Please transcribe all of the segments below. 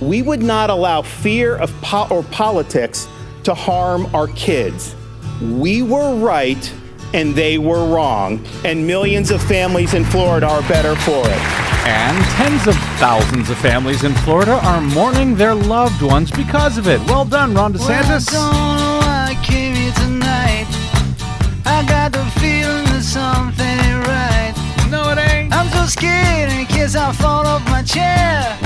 we would not allow fear of po- or politics to harm our kids. We were right and they were wrong, and millions of families in Florida are better for it. And tens of thousands of families in Florida are mourning their loved ones because of it. Well done, Ron DeSantis. Well, I don't know why I came here tonight. I got the feeling that something right. No, it ain't. I'm so scared in case I fall off my chair.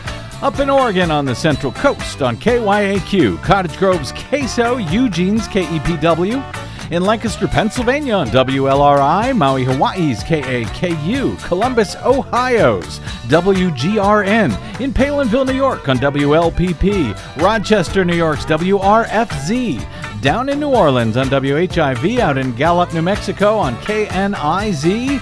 Up in Oregon on the Central Coast on KYAQ, Cottage Grove's KSO, Eugene's KEPW. In Lancaster, Pennsylvania on WLRI, Maui, Hawaii's KAKU, Columbus, Ohio's WGRN, in Palenville, New York on WLPP, Rochester, New York's WRFZ, down in New Orleans on WHIV, out in Gallup, New Mexico on KNIZ.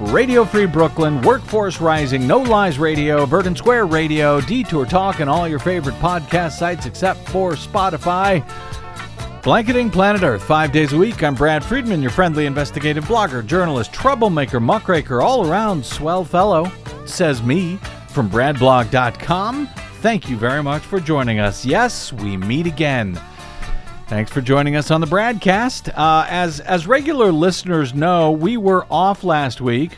Radio Free Brooklyn, Workforce Rising, No Lies Radio, Verdant Square Radio, Detour Talk, and all your favorite podcast sites except for Spotify. Blanketing Planet Earth five days a week. I'm Brad Friedman, your friendly investigative blogger, journalist, troublemaker, muckraker, all around swell fellow, says me from BradBlog.com. Thank you very much for joining us. Yes, we meet again. Thanks for joining us on the BradCast. Uh, as as regular listeners know, we were off last week,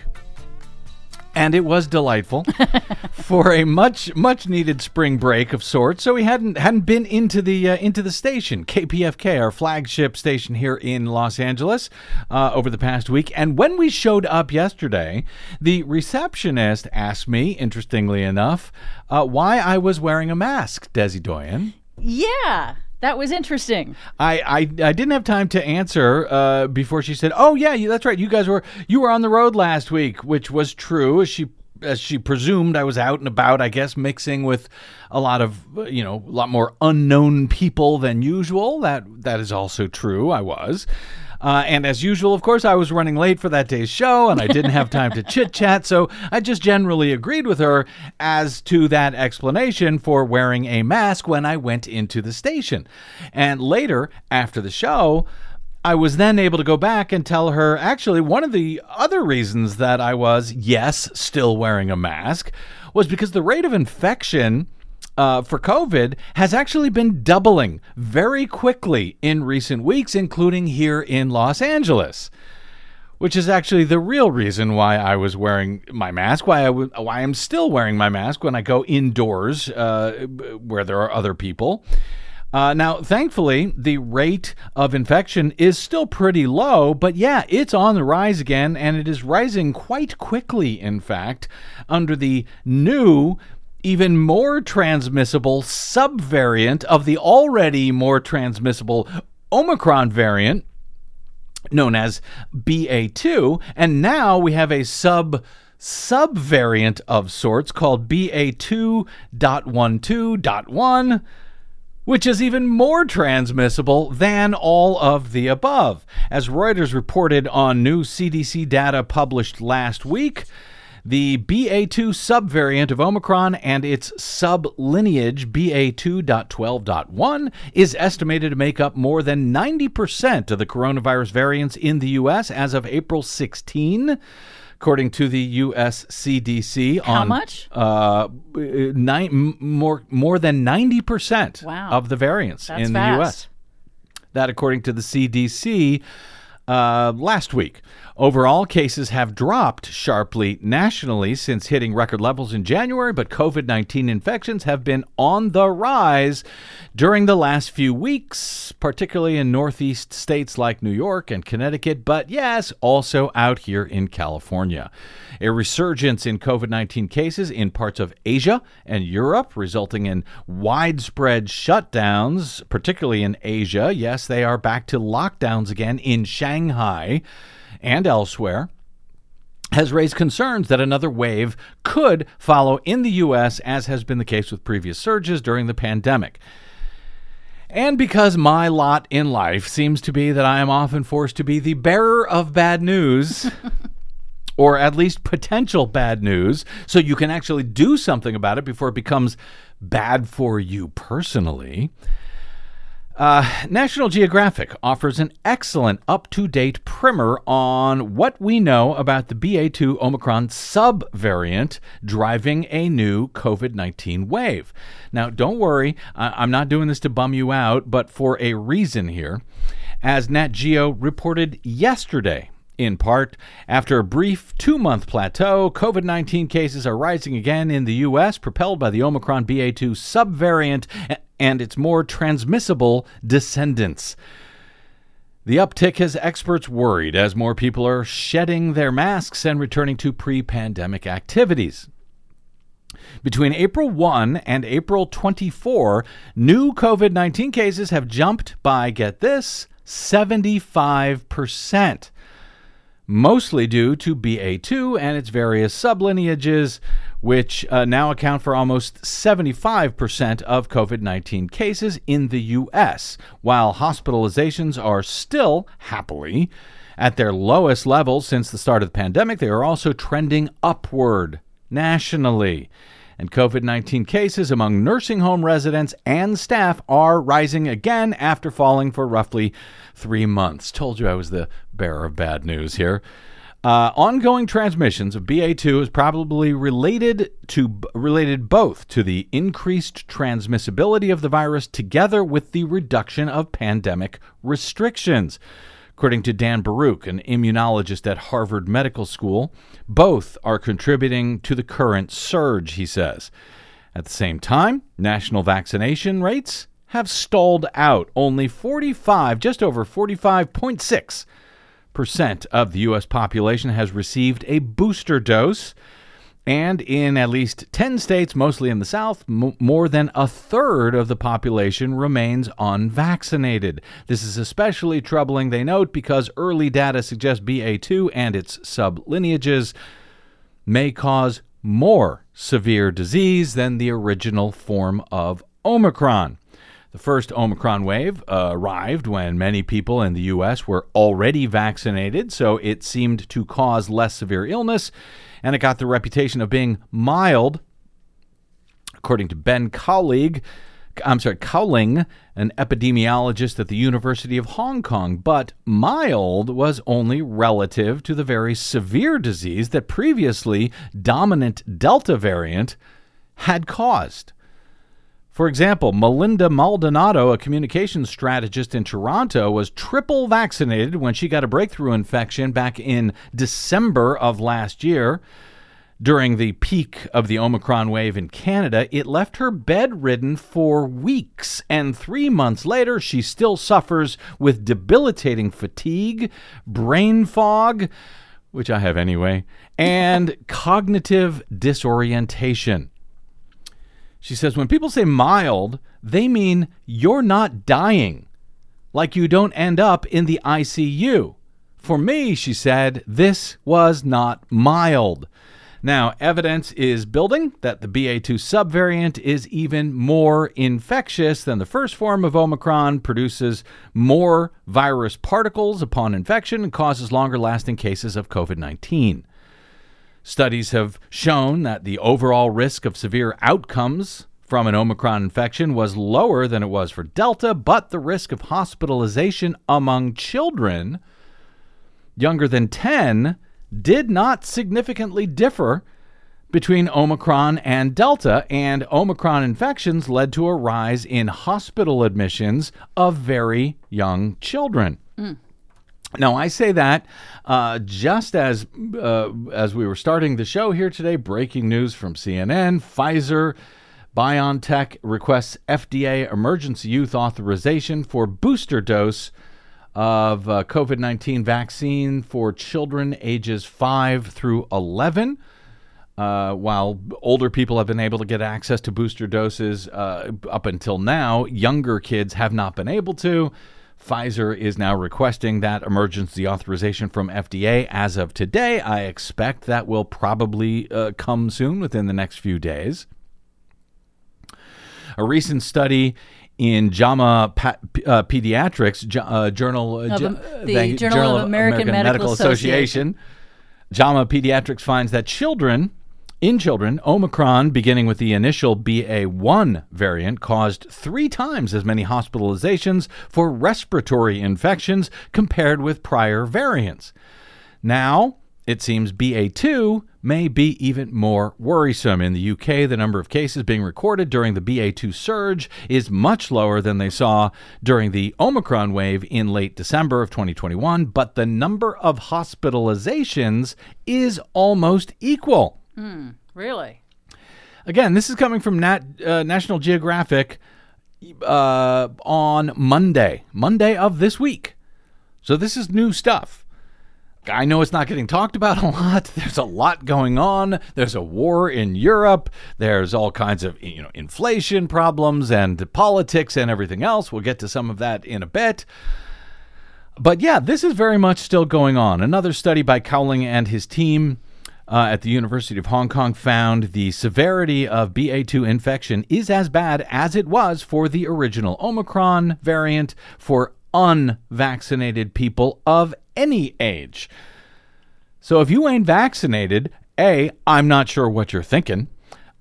and it was delightful for a much much needed spring break of sorts. So we hadn't hadn't been into the uh, into the station KPFK, our flagship station here in Los Angeles, uh, over the past week. And when we showed up yesterday, the receptionist asked me, interestingly enough, uh, why I was wearing a mask. Desi Doyen. Yeah, that was interesting. I, I, I didn't have time to answer uh, before she said, "Oh yeah, you, that's right. You guys were you were on the road last week," which was true. As she as she presumed, I was out and about. I guess mixing with a lot of you know a lot more unknown people than usual. That that is also true. I was. Uh, and as usual, of course, I was running late for that day's show and I didn't have time to chit chat. So I just generally agreed with her as to that explanation for wearing a mask when I went into the station. And later, after the show, I was then able to go back and tell her actually, one of the other reasons that I was, yes, still wearing a mask was because the rate of infection uh, for COVID has actually been doubling very quickly in recent weeks, including here in Los Angeles. Which is actually the real reason why I was wearing my mask, why I w- why I'm still wearing my mask when I go indoors uh, where there are other people. Uh, now, thankfully, the rate of infection is still pretty low, but yeah, it's on the rise again, and it is rising quite quickly, in fact, under the new even more transmissible subvariant of the already more transmissible Omicron variant known as BA2 and now we have a sub subvariant of sorts called BA2.12.1 which is even more transmissible than all of the above. As Reuters reported on new CDC data published last week, the BA2 subvariant of Omicron and its sublineage BA2.12.1 is estimated to make up more than 90% of the coronavirus variants in the U.S. as of April 16 according to the U.S. CDC. How on, much? Uh, nine, more more than ninety percent Wow. of the variants That's in the fast. U.S. That, according to the CDC. uh, last week. Overall, cases have dropped sharply nationally since hitting record levels in January, but COVID 19 infections have been on the rise during the last few weeks, particularly in Northeast states like New York and Connecticut, but yes, also out here in California. A resurgence in COVID 19 cases in parts of Asia and Europe, resulting in widespread shutdowns, particularly in Asia. Yes, they are back to lockdowns again in Shanghai and elsewhere has raised concerns that another wave could follow in the U.S., as has been the case with previous surges during the pandemic. And because my lot in life seems to be that I am often forced to be the bearer of bad news, or at least potential bad news, so you can actually do something about it before it becomes bad for you personally. Uh, National Geographic offers an excellent up to date primer on what we know about the BA2 Omicron subvariant driving a new COVID 19 wave. Now, don't worry, I- I'm not doing this to bum you out, but for a reason here. As Nat Geo reported yesterday, in part, after a brief two month plateau, COVID 19 cases are rising again in the U.S., propelled by the Omicron BA2 subvariant and its more transmissible descendants. The uptick has experts worried as more people are shedding their masks and returning to pre pandemic activities. Between April 1 and April 24, new COVID 19 cases have jumped by, get this, 75%, mostly due to BA2 and its various sublineages, which uh, now account for almost 75% of COVID 19 cases in the U.S., while hospitalizations are still, happily, at their lowest levels since the start of the pandemic. They are also trending upward nationally. And COVID 19 cases among nursing home residents and staff are rising again after falling for roughly three months. Told you I was the bearer of bad news here. Uh, ongoing transmissions of BA2 is probably related to related both to the increased transmissibility of the virus together with the reduction of pandemic restrictions. According to Dan Barouch, an immunologist at Harvard Medical School, both are contributing to the current surge, he says. At the same time, national vaccination rates have stalled out. Only 45, just over 45.6 percent of the U.S. population has received a booster dose. And in at least 10 states, mostly in the South, m- more than a third of the population remains unvaccinated. This is especially troubling, they note, because early data suggests BA2 and its sublineages may cause more severe disease than the original form of Omicron. The first Omicron wave uh, arrived when many people in the U.S. were already vaccinated, so it seemed to cause less severe illness, and it got the reputation of being mild. According to Ben Cowling, I'm sorry, Cowling, an epidemiologist at the University of Hong Kong, but mild was only relative to the very severe disease that previously dominant Delta variant had caused. For example, Melinda Maldonado, a communications strategist in Toronto, was triple vaccinated when she got a breakthrough infection back in December of last year. During the peak of the Omicron wave in Canada, it left her bedridden for weeks, and three months later, she still suffers with debilitating fatigue, brain fog, which I have anyway, and cognitive disorientation. She says, when people say mild, they mean you're not dying, like you don't end up in the ICU. For me, she said, this was not mild. Now, evidence is building that the BA2 subvariant is even more infectious than the first form of Omicron, produces more virus particles upon infection, and causes longer lasting cases of COVID 19. Studies have shown that the overall risk of severe outcomes from an Omicron infection was lower than it was for Delta, but the risk of hospitalization among children younger than 10 did not significantly differ between Omicron and Delta, and Omicron infections led to a rise in hospital admissions of very young children. Mm. Now, I say that uh, just as uh, as we were starting the show here today. Breaking news from CNN: Pfizer, BioNTech requests FDA emergency use authorization for booster dose of uh, COVID nineteen vaccine for children ages five through eleven. Uh, while older people have been able to get access to booster doses uh, up until now, younger kids have not been able to. Pfizer is now requesting that emergency authorization from FDA as of today. I expect that will probably uh, come soon within the next few days. A recent study in JAMA pa- uh, Pediatrics J- uh, Journal, Of J- Am- the you, Journal of American Medical Association. JAMA Pediatrics finds that children in children, Omicron, beginning with the initial BA1 variant, caused three times as many hospitalizations for respiratory infections compared with prior variants. Now, it seems BA2 may be even more worrisome. In the UK, the number of cases being recorded during the BA2 surge is much lower than they saw during the Omicron wave in late December of 2021, but the number of hospitalizations is almost equal. Really? Again, this is coming from Nat, uh, National Geographic uh, on Monday, Monday of this week. So this is new stuff. I know it's not getting talked about a lot. There's a lot going on. There's a war in Europe. There's all kinds of you know inflation problems and politics and everything else. We'll get to some of that in a bit. But yeah, this is very much still going on. Another study by Cowling and his team uh, at the University of Hong Kong found the severity of BA2 infection is as bad as it was for the original Omicron variant for unvaccinated people of any age. So if you ain't vaccinated, A, I'm not sure what you're thinking.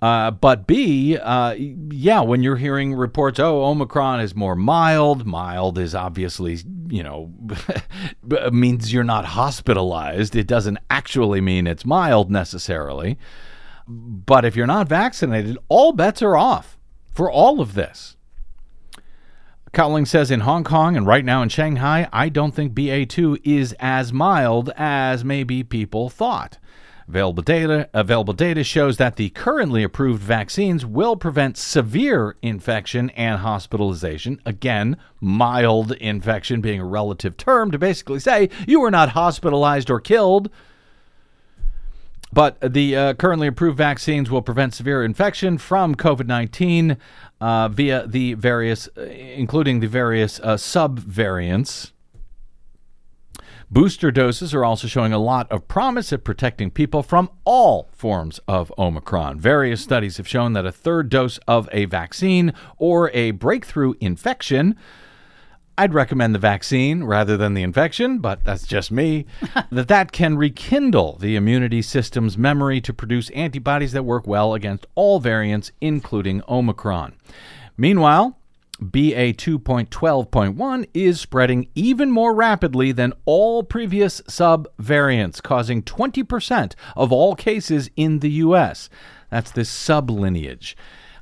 Uh, but B, uh, yeah, when you're hearing reports, oh, Omicron is more mild. Mild is obviously, you know, means you're not hospitalized. It doesn't actually mean it's mild necessarily. But if you're not vaccinated, all bets are off for all of this. Cowling says in Hong Kong and right now in Shanghai, I don't think BA2 is as mild as maybe people thought. Available data, available data shows that the currently approved vaccines will prevent severe infection and hospitalization. Again, mild infection being a relative term to basically say you were not hospitalized or killed. But the uh, currently approved vaccines will prevent severe infection from COVID 19 uh, via the various, uh, including the various uh, subvariants. Booster doses are also showing a lot of promise at protecting people from all forms of Omicron. Various studies have shown that a third dose of a vaccine or a breakthrough infection. I'd recommend the vaccine rather than the infection, but that's just me. that that can rekindle the immunity system's memory to produce antibodies that work well against all variants, including Omicron. Meanwhile, BA 2.12.1 is spreading even more rapidly than all previous subvariants, causing 20% of all cases in the U.S. That's this sublineage.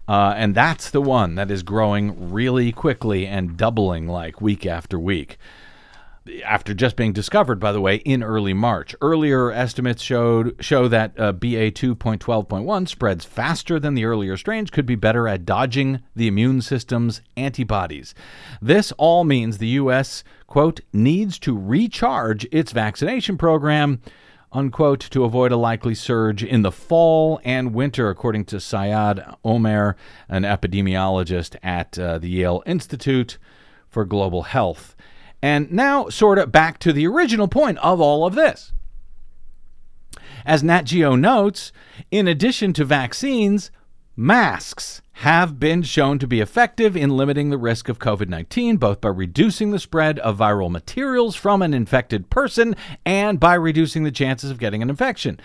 Uh, and that's the one that is growing really quickly and doubling like week after week. After just being discovered, by the way, in early March. Earlier estimates showed show that uh, BA 2.12.1 spreads faster than the earlier strains, could be better at dodging the immune system's antibodies. This all means the U.S., quote, needs to recharge its vaccination program unquote, to avoid a likely surge in the fall and winter, according to Saad Omer, an epidemiologist at uh, the Yale Institute for Global Health. And now, sort of back to the original point of all of this. As Nat Geo notes, in addition to vaccines, masks have been shown to be effective in limiting the risk of COVID 19, both by reducing the spread of viral materials from an infected person and by reducing the chances of getting an infection.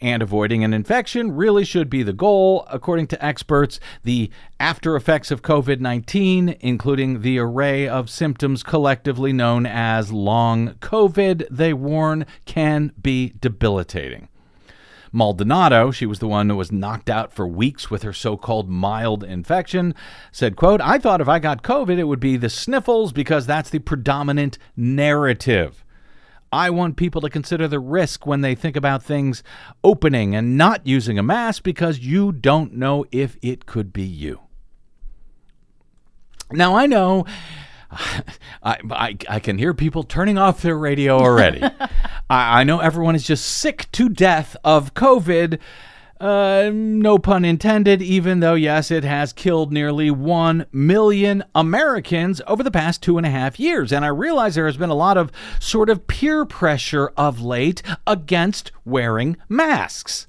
And avoiding an infection really should be the goal, according to experts. The after effects of COVID 19, including the array of symptoms collectively known as long COVID, they warn can be debilitating. Maldonado, she was the one who was knocked out for weeks with her so-called mild infection, said, quote, I thought if I got COVID, it would be the sniffles because that's the predominant narrative. I want people to consider the risk when they think about things opening and not using a mask because you don't know if it could be you. Now, I know I, I, I, can hear people turning off their radio already. I, I, know everyone is just sick to death of COVID. Uh, no pun intended, even though, yes, it has killed nearly 1 million Americans over the past two and a half years. And I realize there has been a lot of sort of peer pressure of late against wearing masks.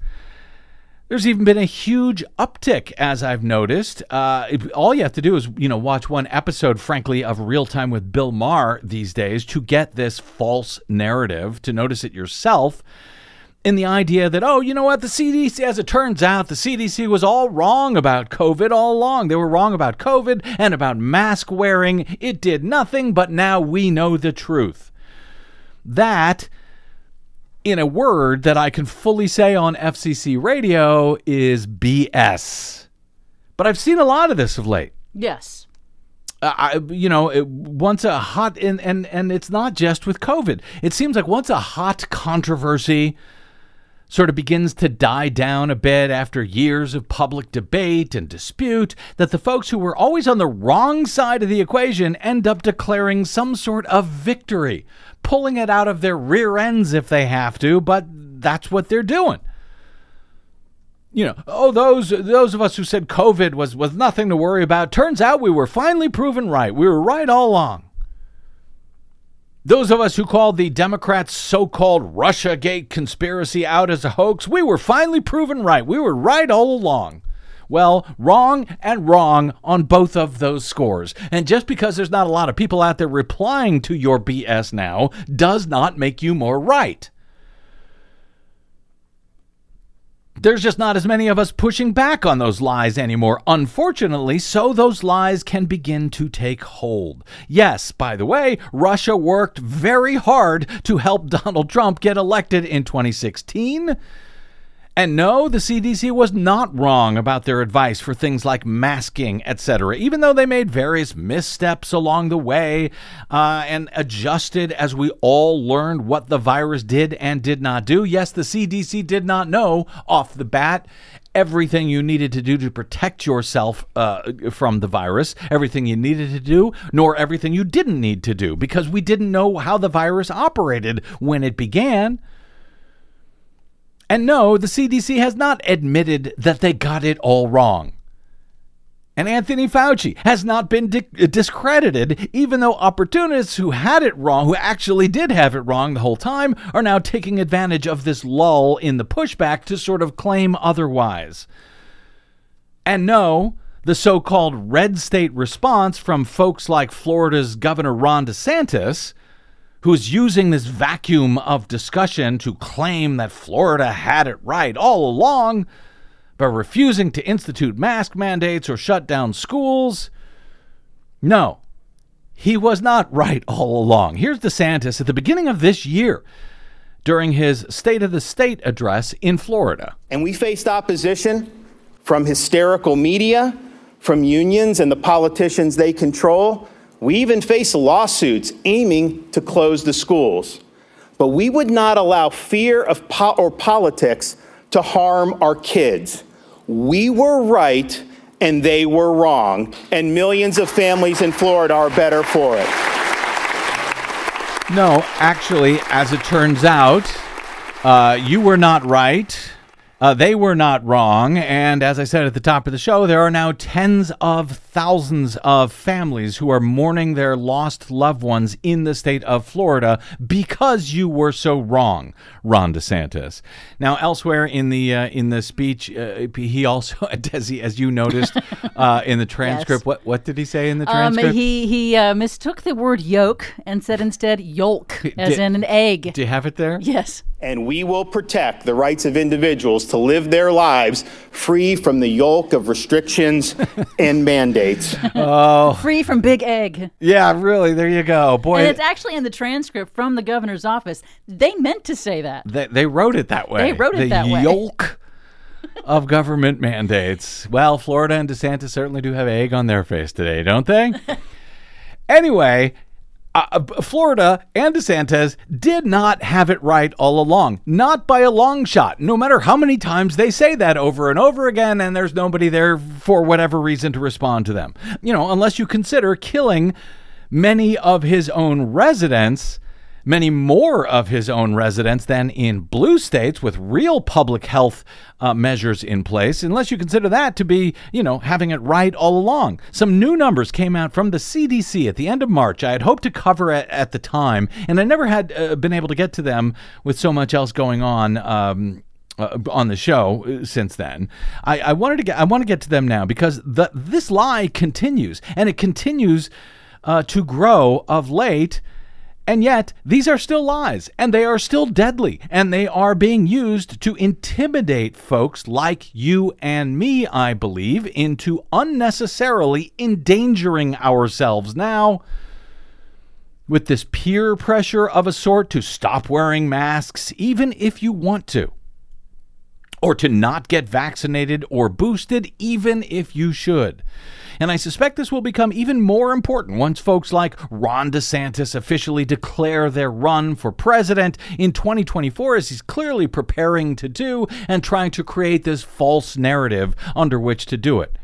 There's even been a huge uptick, as I've noticed. Uh, all you have to do is, you know, watch one episode, frankly, of Real Time with Bill Maher these days to get this false narrative, to notice it yourself. In the idea that, oh, you know what, the CDC, as it turns out, the CDC was all wrong about COVID all along. They were wrong about COVID and about mask wearing. It did nothing, but now we know the truth. That in a word that I can fully say on FCC radio is BS. But I've seen a lot of this of late. Yes. Uh, I, you know, it, once a hot and, and and it's not just with COVID. It seems like once a hot controversy sort of begins to die down a bit after years of public debate and dispute, that the folks who were always on the wrong side of the equation end up declaring some sort of victory pulling it out of their rear ends if they have to, but that's what they're doing. You know, oh, those those of us who said COVID was was nothing to worry about. Turns out we were finally proven right. We were right all along. Those of us who called the Democrats' so called Russiagate conspiracy out as a hoax, we were finally proven right. We were right all along. Well, wrong and wrong on both of those scores. And just because there's not a lot of people out there replying to your BS now does not make you more right. There's just not as many of us pushing back on those lies anymore, unfortunately, so those lies can begin to take hold. Yes, by the way, Russia worked very hard to help Donald Trump get elected in 2016. And no, the CDC was not wrong about their advice for things like masking, etc., even though they made various missteps along the way uh, and adjusted as we all learned what the virus did and did not do. Yes, the CDC did not know off the bat everything you needed to do to protect yourself uh, from the virus, everything you needed to do, nor everything you didn't need to do, because we didn't know how the virus operated when it began. And no, the CDC has not admitted that they got it all wrong. And Anthony Fauci has not been di- discredited, even though opportunists who had it wrong, who actually did have it wrong the whole time, are now taking advantage of this lull in the pushback to sort of claim otherwise. And no, the so called red state response from folks like Florida's Governor Ron DeSantis who's using this vacuum of discussion to claim that Florida had it right all along, by refusing to institute mask mandates or shut down schools. No, he was not right all along. Here's DeSantis at the beginning of this year during his State of the State address in Florida. And we faced opposition from hysterical media, from unions and the politicians they control we even face lawsuits aiming to close the schools. But we would not allow fear of po- or politics to harm our kids. We were right and they were wrong, and millions of families in Florida are better for it. No, actually, as it turns out, uh, you were not right. Uh, they were not wrong. And as I said at the top of the show, there are now tens of thousands of families who are mourning their lost loved ones in the state of Florida because you were so wrong, Ron DeSantis. Now, elsewhere in the uh, in the speech, uh, he also, as, he, as you noticed uh, in the transcript, yes. what what did he say in the um, transcript? Um, he he uh, mistook the word yolk and said instead yolk, as did, in an egg. Do you have it there? Yes and we will protect the rights of individuals to live their lives free from the yoke of restrictions and mandates. Oh. Free from Big Egg. Yeah, really. There you go. Boy. And it's actually in the transcript from the governor's office. They meant to say that. They, they wrote it that way. They wrote it the that way. The yoke of government mandates. Well, Florida and DeSantis certainly do have egg on their face today, don't they? anyway, uh, Florida and DeSantis did not have it right all along, not by a long shot, no matter how many times they say that over and over again, and there's nobody there for whatever reason to respond to them. You know, unless you consider killing many of his own residents many more of his own residents than in blue states with real public health uh, measures in place, unless you consider that to be, you know, having it right all along. Some new numbers came out from the CDC at the end of March. I had hoped to cover it at the time, and I never had uh, been able to get to them with so much else going on. Um, uh, on the show uh, since then. I, I, wanted to get I want to get to them now because the, this lie continues and it continues uh, to grow of late. And yet, these are still lies, and they are still deadly, and they are being used to intimidate folks like you and me, I believe, into unnecessarily endangering ourselves now with this peer pressure of a sort to stop wearing masks, even if you want to, or to not get vaccinated or boosted, even if you should. And I suspect this will become even more important once folks like Ron DeSantis officially declare their run for president in 2024, as he's clearly preparing to do and trying to create this false narrative under which to do it.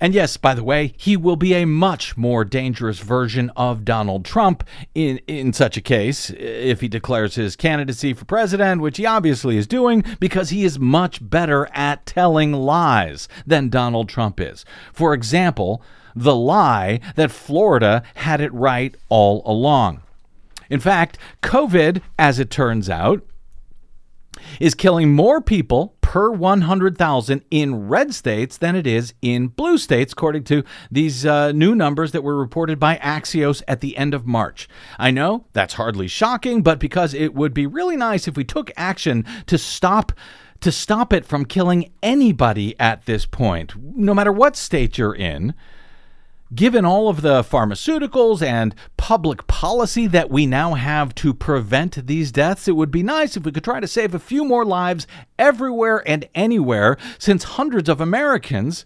And yes, by the way, he will be a much more dangerous version of Donald Trump in, in such a case eh, if he declares his candidacy for president, which he obviously is doing because he is much better at telling lies than Donald Trump is. For example, the lie that Florida had it right all along. In fact, COVID, as it turns out, is killing more people per 100,000 in red states than it is in blue states, according to these uh, new numbers that were reported by Axios at the end of March. I know that's hardly shocking, but because it would be really nice if we took action to stop to stop it from killing anybody at this point, no matter what state you're in given all of the pharmaceuticals and public policy that we now have to prevent these deaths, it would be nice if we could try to save a few more lives everywhere and anywhere, since hundreds of Americans,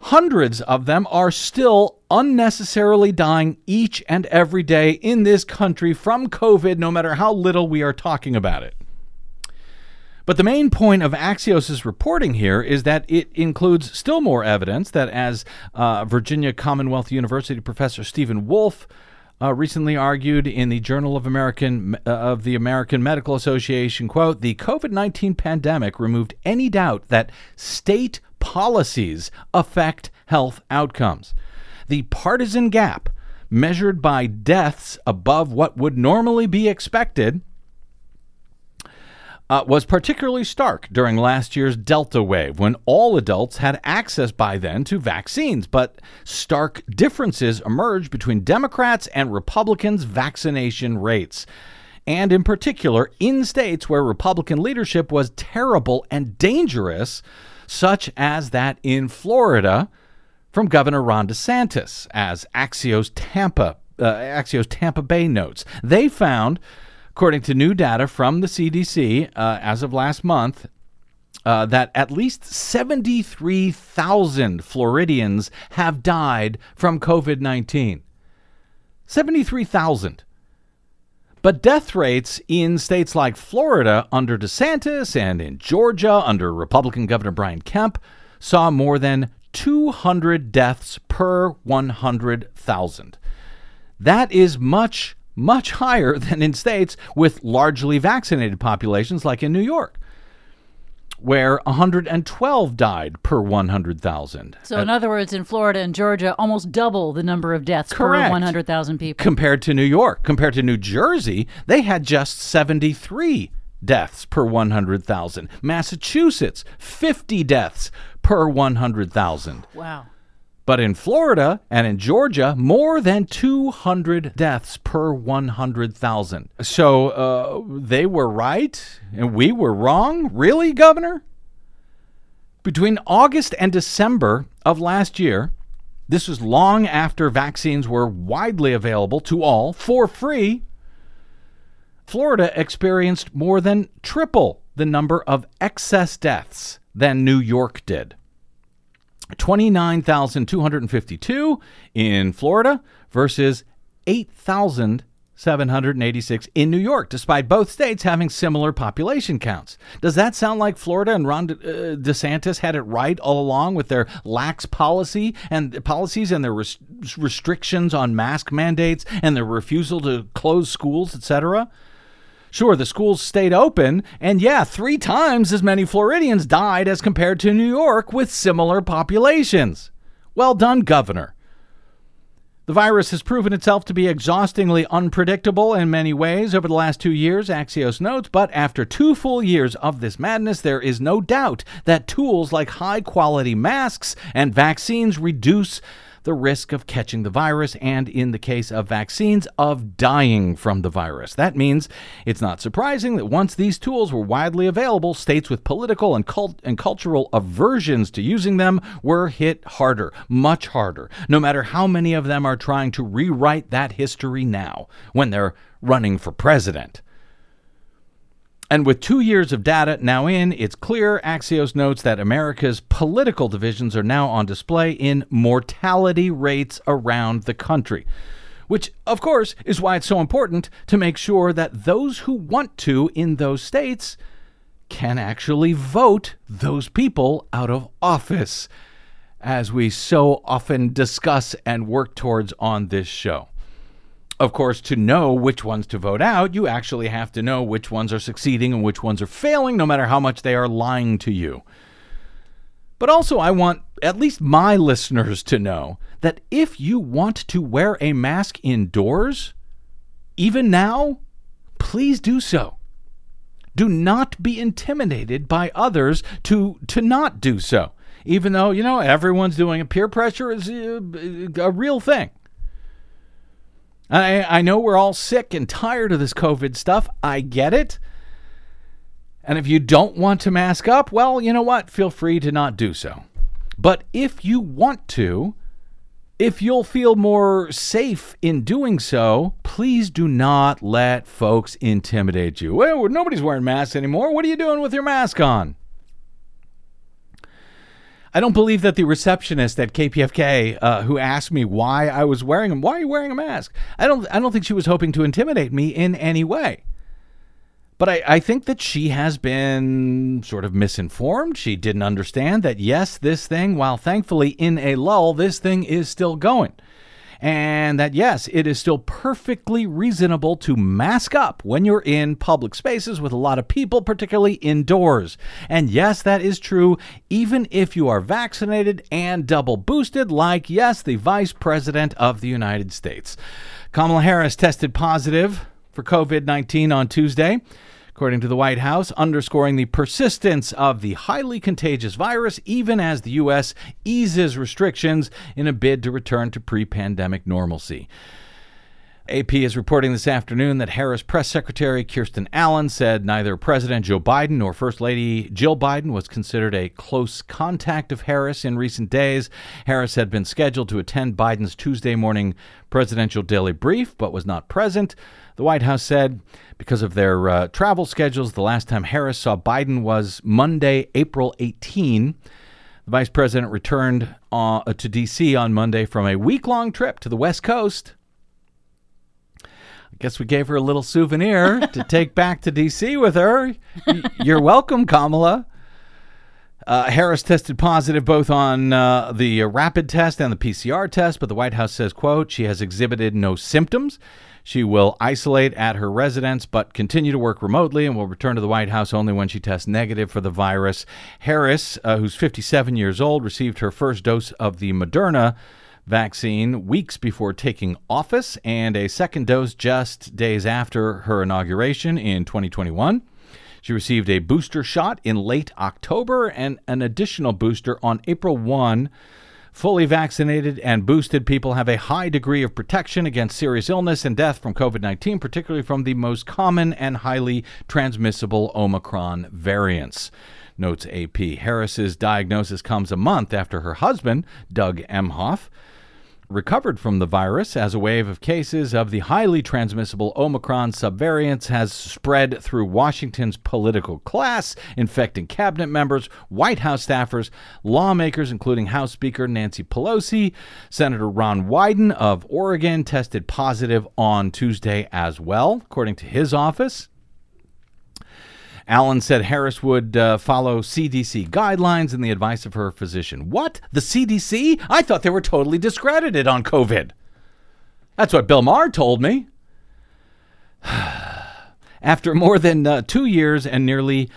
hundreds of them, are still unnecessarily dying each and every day in this country from COVID, no matter how little we are talking about it. But the main point of Axios' reporting here is that it includes still more evidence that, as uh, Virginia Commonwealth University professor Steven Woolf uh, recently argued in the Journal of American uh, of the American Medical Association, quote, "The COVID-19 pandemic removed any doubt that state policies affect health outcomes. The partisan gap measured by deaths above what would normally be expected." Uh, was particularly stark during last year's Delta wave when all adults had access by then to vaccines. But stark differences emerged between Democrats and Republicans' vaccination rates. And in particular, in states where Republican leadership was terrible and dangerous, such as that in Florida from Governor Ron DeSantis, as Axios Tampa, uh, Axios Tampa Bay notes. They found according to new data from the CDC uh, as of last month, uh, that at least 73,000 Floridians have died from COVID 19. 73,000. But death rates in states like Florida under DeSantis and in Georgia under Republican Governor Brian Kemp saw more than 200 deaths per 100,000. That is much much higher than in states with largely vaccinated populations like in New York where 112 died per 100,000. So, in uh, other words, in Florida and Georgia, almost double the number of deaths correct. per 100,000 people. Compared to New York. Compared to New Jersey, they had just 73 deaths per 100,000. Massachusetts, 50 deaths per 100,000. Wow. But in Florida and in Georgia, more than 200 deaths per 100,000. So uh, they were right and we were wrong? Really, Governor? Between August and December of last year, this was long after vaccines were widely available to all for free. Florida experienced more than triple the number of excess deaths than New York did. 29,252 in Florida versus 8,786 in New York, despite both states having similar population counts. Does that sound like Florida and Ron uh, DeSantis had it right all along with their lax policy and policies and their res- restrictions on mask mandates and their refusal to close schools, etc.? Sure, the schools stayed open, and yeah, three times as many Floridians died as compared to New York with similar populations. Well done, Governor. The virus has proven itself to be exhaustingly unpredictable in many ways over the last two years, Axios notes, but after two full years of this madness, there is no doubt that tools like high quality masks and vaccines reduce the risk of catching the virus and, in the case of vaccines, of dying from the virus. That means it's not surprising that once these tools were widely available, states with political and, cult- and cultural aversions to using them were hit harder, much harder, no matter how many of them are trying to rewrite that history now when they're running for president. And with two years of data now in, it's clear Axios notes that America's political divisions are now on display in mortality rates around the country. Which, of course, is why it's so important to make sure that those who want to in those states can actually vote those people out of office, as we so often discuss and work towards on this show. Of course, to know which ones to vote out, you actually have to know which ones are succeeding and which ones are failing, no matter how much they are lying to you. But also, I want at least my listeners to know that if you want to wear a mask indoors, even now, please do so. Do not be intimidated by others to, to not do so, even though, you know, everyone's doing it. Peer pressure is uh, a, a real thing. I, I know we're all sick and tired of this COVID stuff. I get it. And if you don't want to mask up, well, you know what? Feel free to not do so. But if you want to, if you'll feel more safe in doing so, please do not let folks intimidate you. Well, nobody's wearing masks anymore. What are you doing with your mask on? I don't believe that the receptionist at KPFK uh, who asked me why I was wearing them, why are you wearing a mask? I don't, I don't think she was hoping to intimidate me in any way. But I, I think that she has been sort of misinformed. She didn't understand that, yes, this thing, while thankfully in a lull, this thing is still going and that yes, it is still perfectly reasonable to mask up when you're in public spaces with a lot of people, particularly indoors. And yes, that is true even if you are vaccinated and double boosted, like, yes, the Vice President of the United States. Kamala Harris tested positive for COVID 19 on Tuesday according to the White House, underscoring the persistence of the highly contagious virus even as the U.S. eases restrictions in a bid to return to pre pandemic normalcy. AP is reporting this afternoon that Harris Press Secretary Kirsten Allen said neither President Joe Biden nor First Lady Jill Biden was considered a close contact of Harris in recent days. Harris had been scheduled to attend Biden's Tuesday morning presidential daily brief, but was not present. The White House said because of their uh, travel schedules, the last time Harris saw Biden was Monday, April 18. The vice president returned uh, to D.C. on Monday from a week long trip to the West Coast. I guess we gave her a little souvenir to take back to D.C. with her. You're welcome, Kamala. Uh, Harris tested positive both on uh, the rapid test and the PCR test, but the White House says, quote, she has exhibited no symptoms. She will isolate at her residence but continue to work remotely and will return to the White House only when she tests negative for the virus. Harris, uh, who's 57 years old, received her first dose of the Moderna vaccine weeks before taking office and a second dose just days after her inauguration in 2021. She received a booster shot in late October and an additional booster on April 1 Fully vaccinated and boosted people have a high degree of protection against serious illness and death from COVID 19, particularly from the most common and highly transmissible Omicron variants. Notes AP. Harris's diagnosis comes a month after her husband, Doug Emhoff, recovered from the virus as a wave of cases of the highly transmissible Omicron subvariants has spread through Washington's political class, infecting cabinet members, White House staffers, lawmakers, including House Speaker Nancy Pelosi. Senator Ron Wyden of Oregon tested positive on Tuesday as well, according to his office. Allen said Harris would uh, follow CDC guidelines and the advice of her physician. What? The CDC? I thought they were totally discredited on COVID. That's what Bill Maher told me. After more than uh, two years and nearly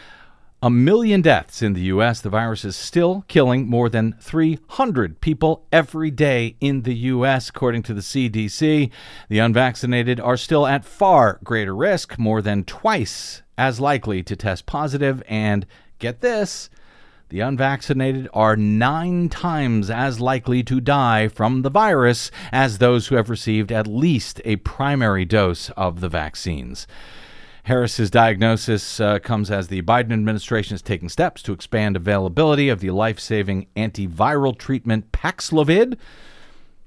a million deaths in the U.S., the virus is still killing more than 300 people every day in the U.S., according to the CDC. The unvaccinated are still at far greater risk, more than twice as likely to test positive, and get this. The unvaccinated are nine times as likely to die from the virus as those who have received at least a primary dose of the vaccines. Harris's diagnosis uh, comes as the Biden administration is taking steps to expand availability of the life-saving antiviral treatment Paxlovid,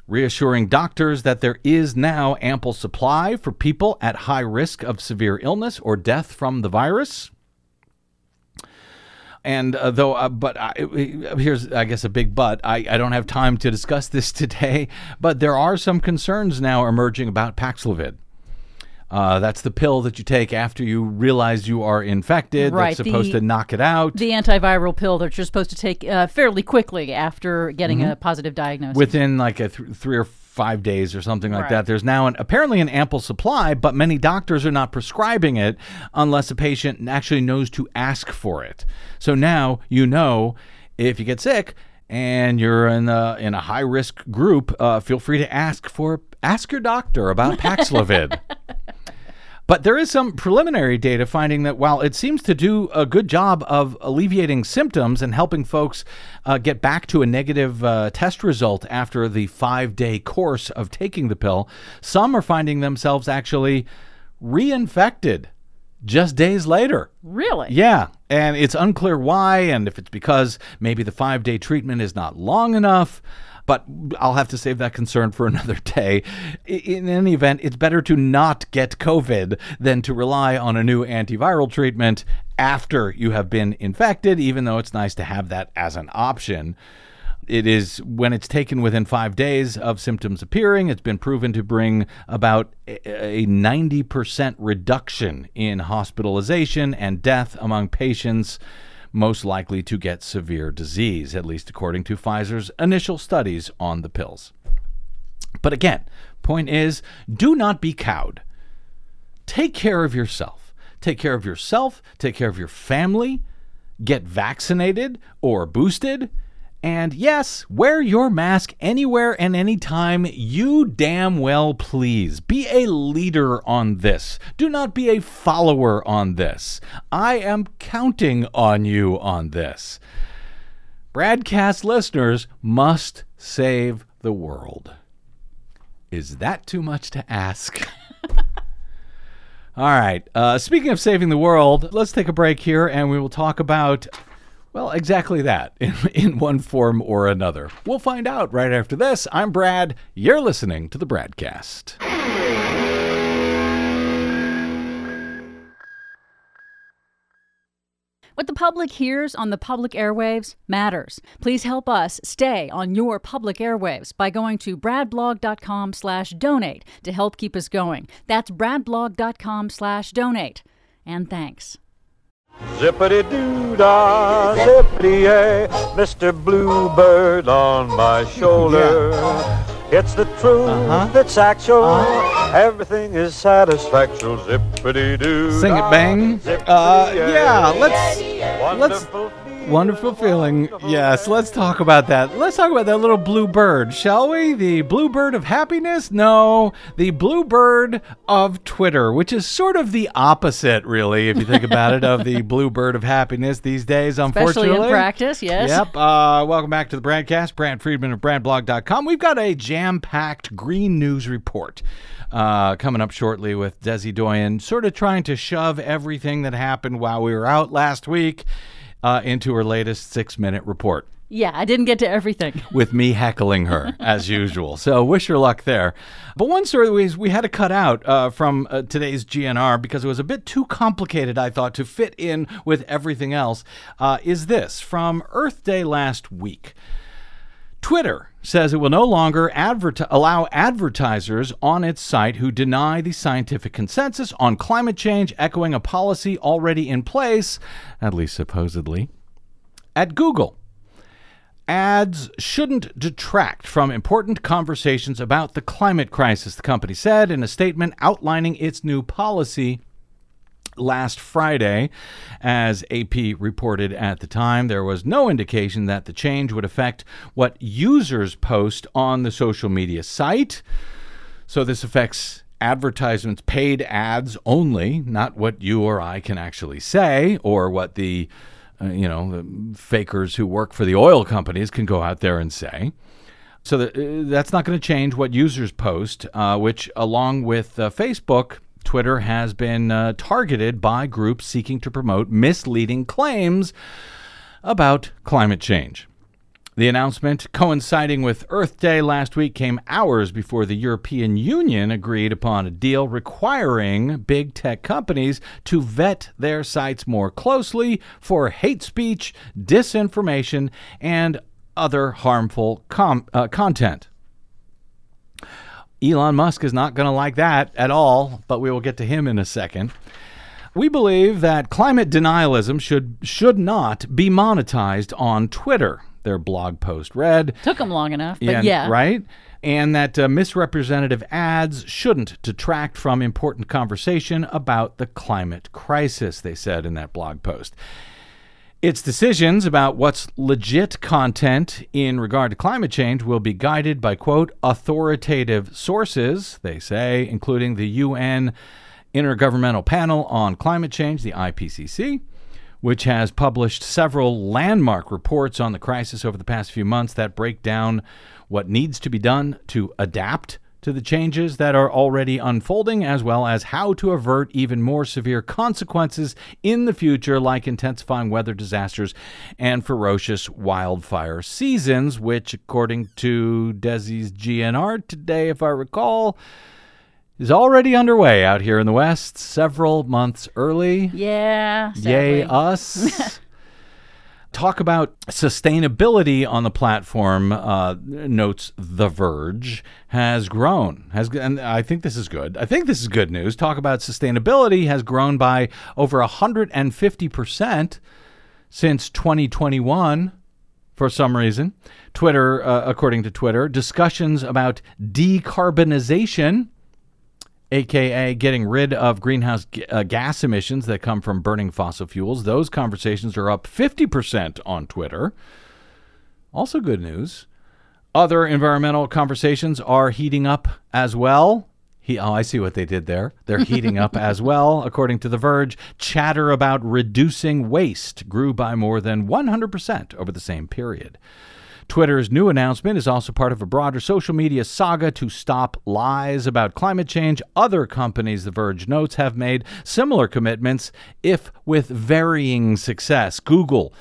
reassuring doctors that there is now ample supply for people at high risk of severe illness or death from the virus. And uh, though, uh, but I, here's, I guess, a big but. I, I don't have time to discuss this today, but there are some concerns now emerging about Paxlovid. Uh, that's the pill that you take after you realize you are infected. Right, That's supposed the- to knock it out. The antiviral pill that you're supposed to take uh, fairly quickly after getting a positive diagnosis. within like a th- three or five days or something like Right. that. There's now an, apparently an ample supply, but many doctors are not prescribing it unless a patient actually knows to ask for it. So now you know if you get sick and you're in a, in a high risk group, uh, feel free to ask for ask your doctor about Paxlovid. But there is some preliminary data finding that while it seems to do a good job of alleviating symptoms and helping folks uh, get back to a negative uh, test result after the five day course of taking the pill, some are finding themselves actually reinfected just days later. really? Yeah, and it's unclear why, and if it's because maybe the five day treatment is not long enough. But I'll have to save that concern for another day. In any event, it's better to not get COVID than to rely on a new antiviral treatment after you have been infected, even though it's nice to have that as an option. It is when it's taken within five days of symptoms appearing, it's been proven to bring about a a 90% reduction in hospitalization and death among patients most likely to get severe disease, at least according to Pfizer's initial studies on the pills. But again, point is do not be cowed. Take care of yourself. Take care of yourself, take care of your family, get vaccinated or boosted. And yes, wear your mask anywhere and anytime you damn well please. Be a leader on this. Do not be a follower on this. I am counting on you on this. Bradcast listeners must save the world. Is that too much to ask? All right. Uh, speaking of saving the world, let's take a break here and we will talk about, well, exactly that in, in one form or another. We'll find out right after this. I'm Brad. You're listening to the Bradcast. What the public hears on the public airwaves matters. Please help us stay on your public airwaves by going to bradblog.com slash donate to help keep us going. That's bradblog.com slash donate. And thanks. Zippity doo dah, zippity yay, Mr. Bluebird on my shoulder. It's the truth, Uh-huh. it's actual, everything is satisfactual. Zippity doo. Sing it, bang. Uh, yeah, let's let's Wonderful feeling. Yes, let's talk about that. Let's talk about that little blue bird, shall we? The blue bird of happiness? No, the blue bird of Twitter, which is sort of the opposite, really, if you think about it, of the blue bird of happiness these days. Unfortunately, Especially in practice, yes. Yep. Uh, welcome back to the Bradcast. Brad Friedman of BradBlog.com. We've got a jam-packed green news report uh, coming up shortly with Desi Doyen, sort of trying to shove everything that happened while we were out last week uh, into her latest six minute report Yeah, I didn't get to everything. with me heckling her as usual. So wish her luck there. But one story we, we had to cut out uh, from uh, today's GNR because it was a bit too complicated, I thought, to fit in with everything else uh, is this from Earth Day last week. Twitter says it will no longer allow advertisers on its site who deny the scientific consensus on climate change, echoing a policy already in place, at least supposedly, at Google. Ads shouldn't detract from important conversations about the climate crisis, the company said in a statement outlining its new policy last Friday. As AP reported at the time, there was no indication that the change would affect what users post on the social media site. So this affects advertisements, paid ads only, not what you or I can actually say or what the uh, you know, the fakers who work for the oil companies can go out there and say. So that, uh, that's not going to change what users post, uh, which, along with uh, Facebook, Twitter has been uh, targeted by groups seeking to promote misleading claims about climate change. The announcement, coinciding with Earth Day last week, came hours before the European Union agreed upon a deal requiring big tech companies to vet their sites more closely for hate speech, disinformation, and other harmful com- uh, content. Elon Musk is not going to like that at all, but we will get to him in a second. We believe that climate denialism should should not be monetized on Twitter. Their blog post read, Took them long enough, but yeah. right? And that uh, misrepresentative ads shouldn't detract from important conversation about the climate crisis, they said in that blog post. Its decisions about what's legit content in regard to climate change will be guided by, quote, authoritative sources, they say, including the UN Intergovernmental Panel on Climate Change, the IPCC, which has published several landmark reports on the crisis over the past few months that break down what needs to be done to adapt to the changes that are already unfolding, as well as how to avert even more severe consequences in the future, like intensifying weather disasters and ferocious wildfire seasons, which, according to Desi's GNR today, if I recall, is already underway out here in the West, several months early. Yeah. Yay, us. Talk about sustainability on the platform, uh, notes The Verge, has grown. Has and I think this is good. I think this is good news. Talk about sustainability has grown by over 150% since 2021 for some reason. Twitter, uh, according to Twitter, discussions about decarbonization aka getting rid of greenhouse g- uh, gas emissions that come from burning fossil fuels. Those conversations are up 50% on Twitter. Also, good news. Other environmental conversations are heating up as well. He, oh, I see what they did there. They're heating up as well, according to The Verge. Chatter about reducing waste grew by more than 100% over the same period. Twitter's new announcement is also part of a broader social media saga to stop lies about climate change. Other companies, The Verge notes, have made similar commitments, if with varying success. Google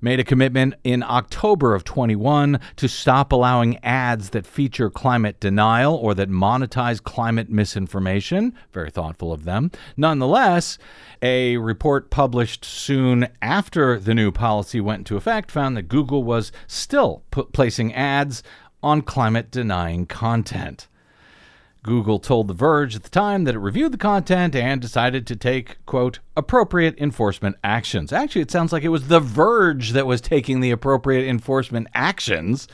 made a commitment in October of 21 to stop allowing ads that feature climate denial or that monetize climate misinformation. Very thoughtful of them. Nonetheless, a report published soon after the new policy went into effect found that Google was still put placing ads on climate denying content. Google told The Verge at the time that it reviewed the content and decided to take, quote, appropriate enforcement actions. Actually, it sounds like it was The Verge that was taking the appropriate enforcement actions.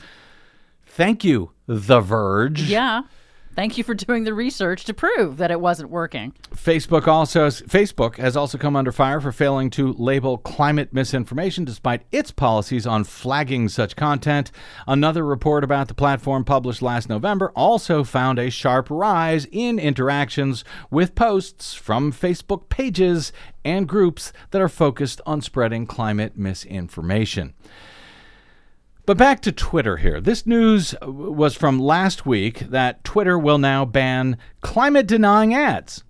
Thank you, The Verge. Yeah. Thank you for doing the research to prove that it wasn't working. Facebook also Facebook has also come under fire for failing to label climate misinformation despite its policies on flagging such content. Another report about the platform published last November also found a sharp rise in interactions with posts from Facebook pages and groups that are focused on spreading climate misinformation. But back to Twitter here. This news was from last week that Twitter will now ban climate denying ads.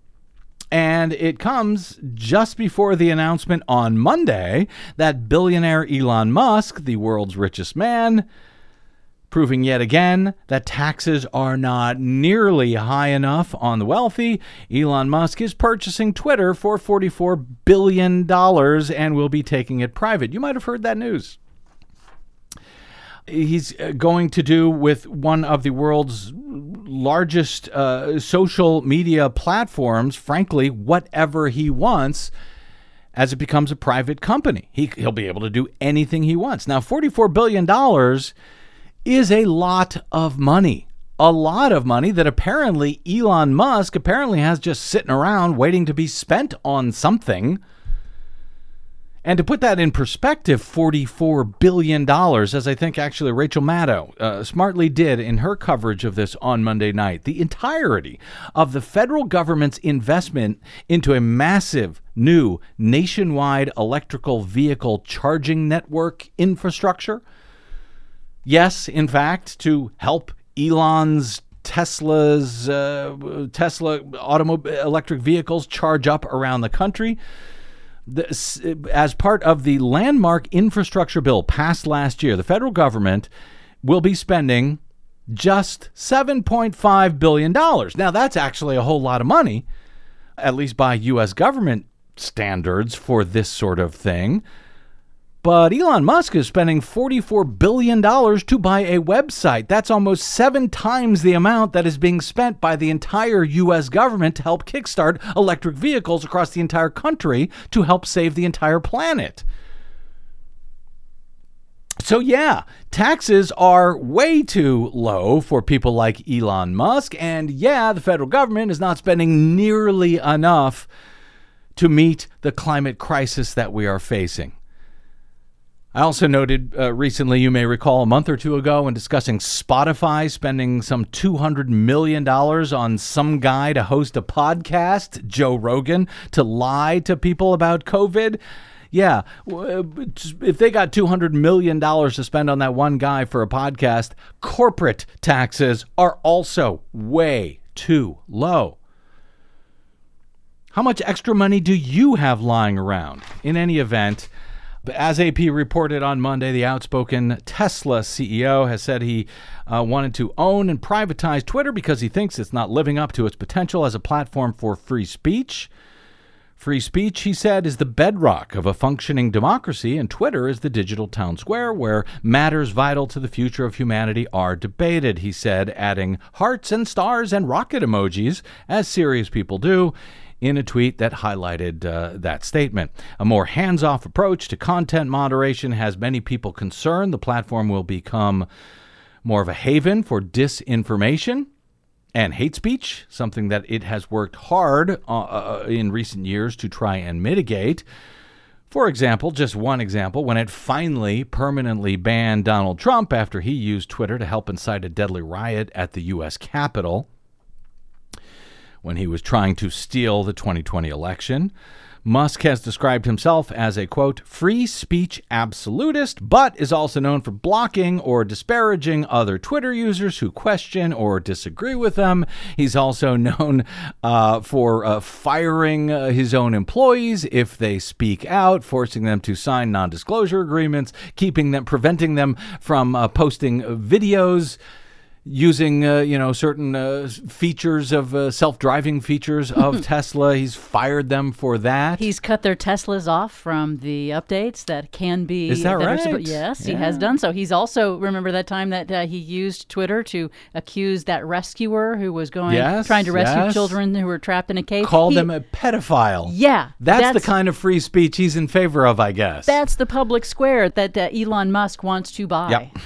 And it comes just before the announcement on Monday that billionaire Elon Musk, the world's richest man, proving yet again that taxes are not nearly high enough on the wealthy. Elon Musk is purchasing Twitter for $44 billion and will be taking it private. You might have heard that news. He's uh, going to do with one of the world's largest uh, social media platforms, frankly, whatever he wants as it becomes a private company. He, he'll be able to do anything he wants. Now, $44 billion is a lot of money. A lot of money that apparently Elon Musk apparently has just sitting around waiting to be spent on something. And to put that in perspective, $44 billion, as I think actually Rachel Maddow uh, smartly did in her coverage of this on Monday night, the entirety of the federal government's investment into a massive new nationwide electrical vehicle charging network infrastructure Yes, in fact, to help Elon's Tesla's uh, Tesla electric vehicles charge up around the country. As part of the landmark infrastructure bill passed last year, the federal government will be spending just $7.5 billion. Now, that's actually a whole lot of money, at least by U.S. government standards for this sort of thing. But Elon Musk is spending $44 billion to buy a website. That's almost seven times the amount that is being spent by the entire U.S. government to help kickstart electric vehicles across the entire country to help save the entire planet. So, yeah, taxes are way too low for people like Elon Musk. And yeah, the federal government is not spending nearly enough to meet the climate crisis that we are facing. I also noted uh, recently, you may recall a month or two ago, when discussing Spotify spending some $200 million on some guy to host a podcast, Joe Rogan, to lie to people about COVID. Yeah, uh, if they got $200 million to spend on that one guy for a podcast, corporate taxes are also way too low. How much extra money do you have lying around? In any event, as AP reported on Monday, the outspoken Tesla CEO has said he uh, wanted to own and privatize Twitter because he thinks it's not living up to its potential as a platform for free speech. Free speech, he said, is the bedrock of a functioning democracy, and Twitter is the digital town square where matters vital to the future of humanity are debated, he said, adding hearts and stars and rocket emojis, as serious people do in a tweet that highlighted uh, that statement. A more hands off approach to content moderation has many people concerned. The platform will become more of a haven for disinformation and hate speech, something that it has worked hard uh, uh, in recent years to try and mitigate. For example, just one example, when it finally permanently banned Donald Trump after he used Twitter to help incite a deadly riot at the U.S. Capitol when he was trying to steal the 2020 election. Musk has described himself as a quote, free speech absolutist, but is also known for blocking or disparaging other Twitter users who question or disagree with them. He's also known uh, for uh, firing uh, his own employees if they speak out, forcing them to sign non disclosure agreements, keeping them, preventing them from uh, posting videos using uh, you know certain uh, features of uh, self-driving features of Tesla. He's fired them for that. He's cut their Teslas off from the updates that can be. Is that, that right? Suppo- yes, yeah. he has done so. He's also remember that time that uh, he used Twitter to accuse that rescuer who was going yes, trying to rescue yes. children who were trapped in a cave. Called he, him a pedophile. Yeah, that's, that's, the kind of free speech he's in favor of, I guess. That's the public square that uh, Elon Musk wants to buy. Yep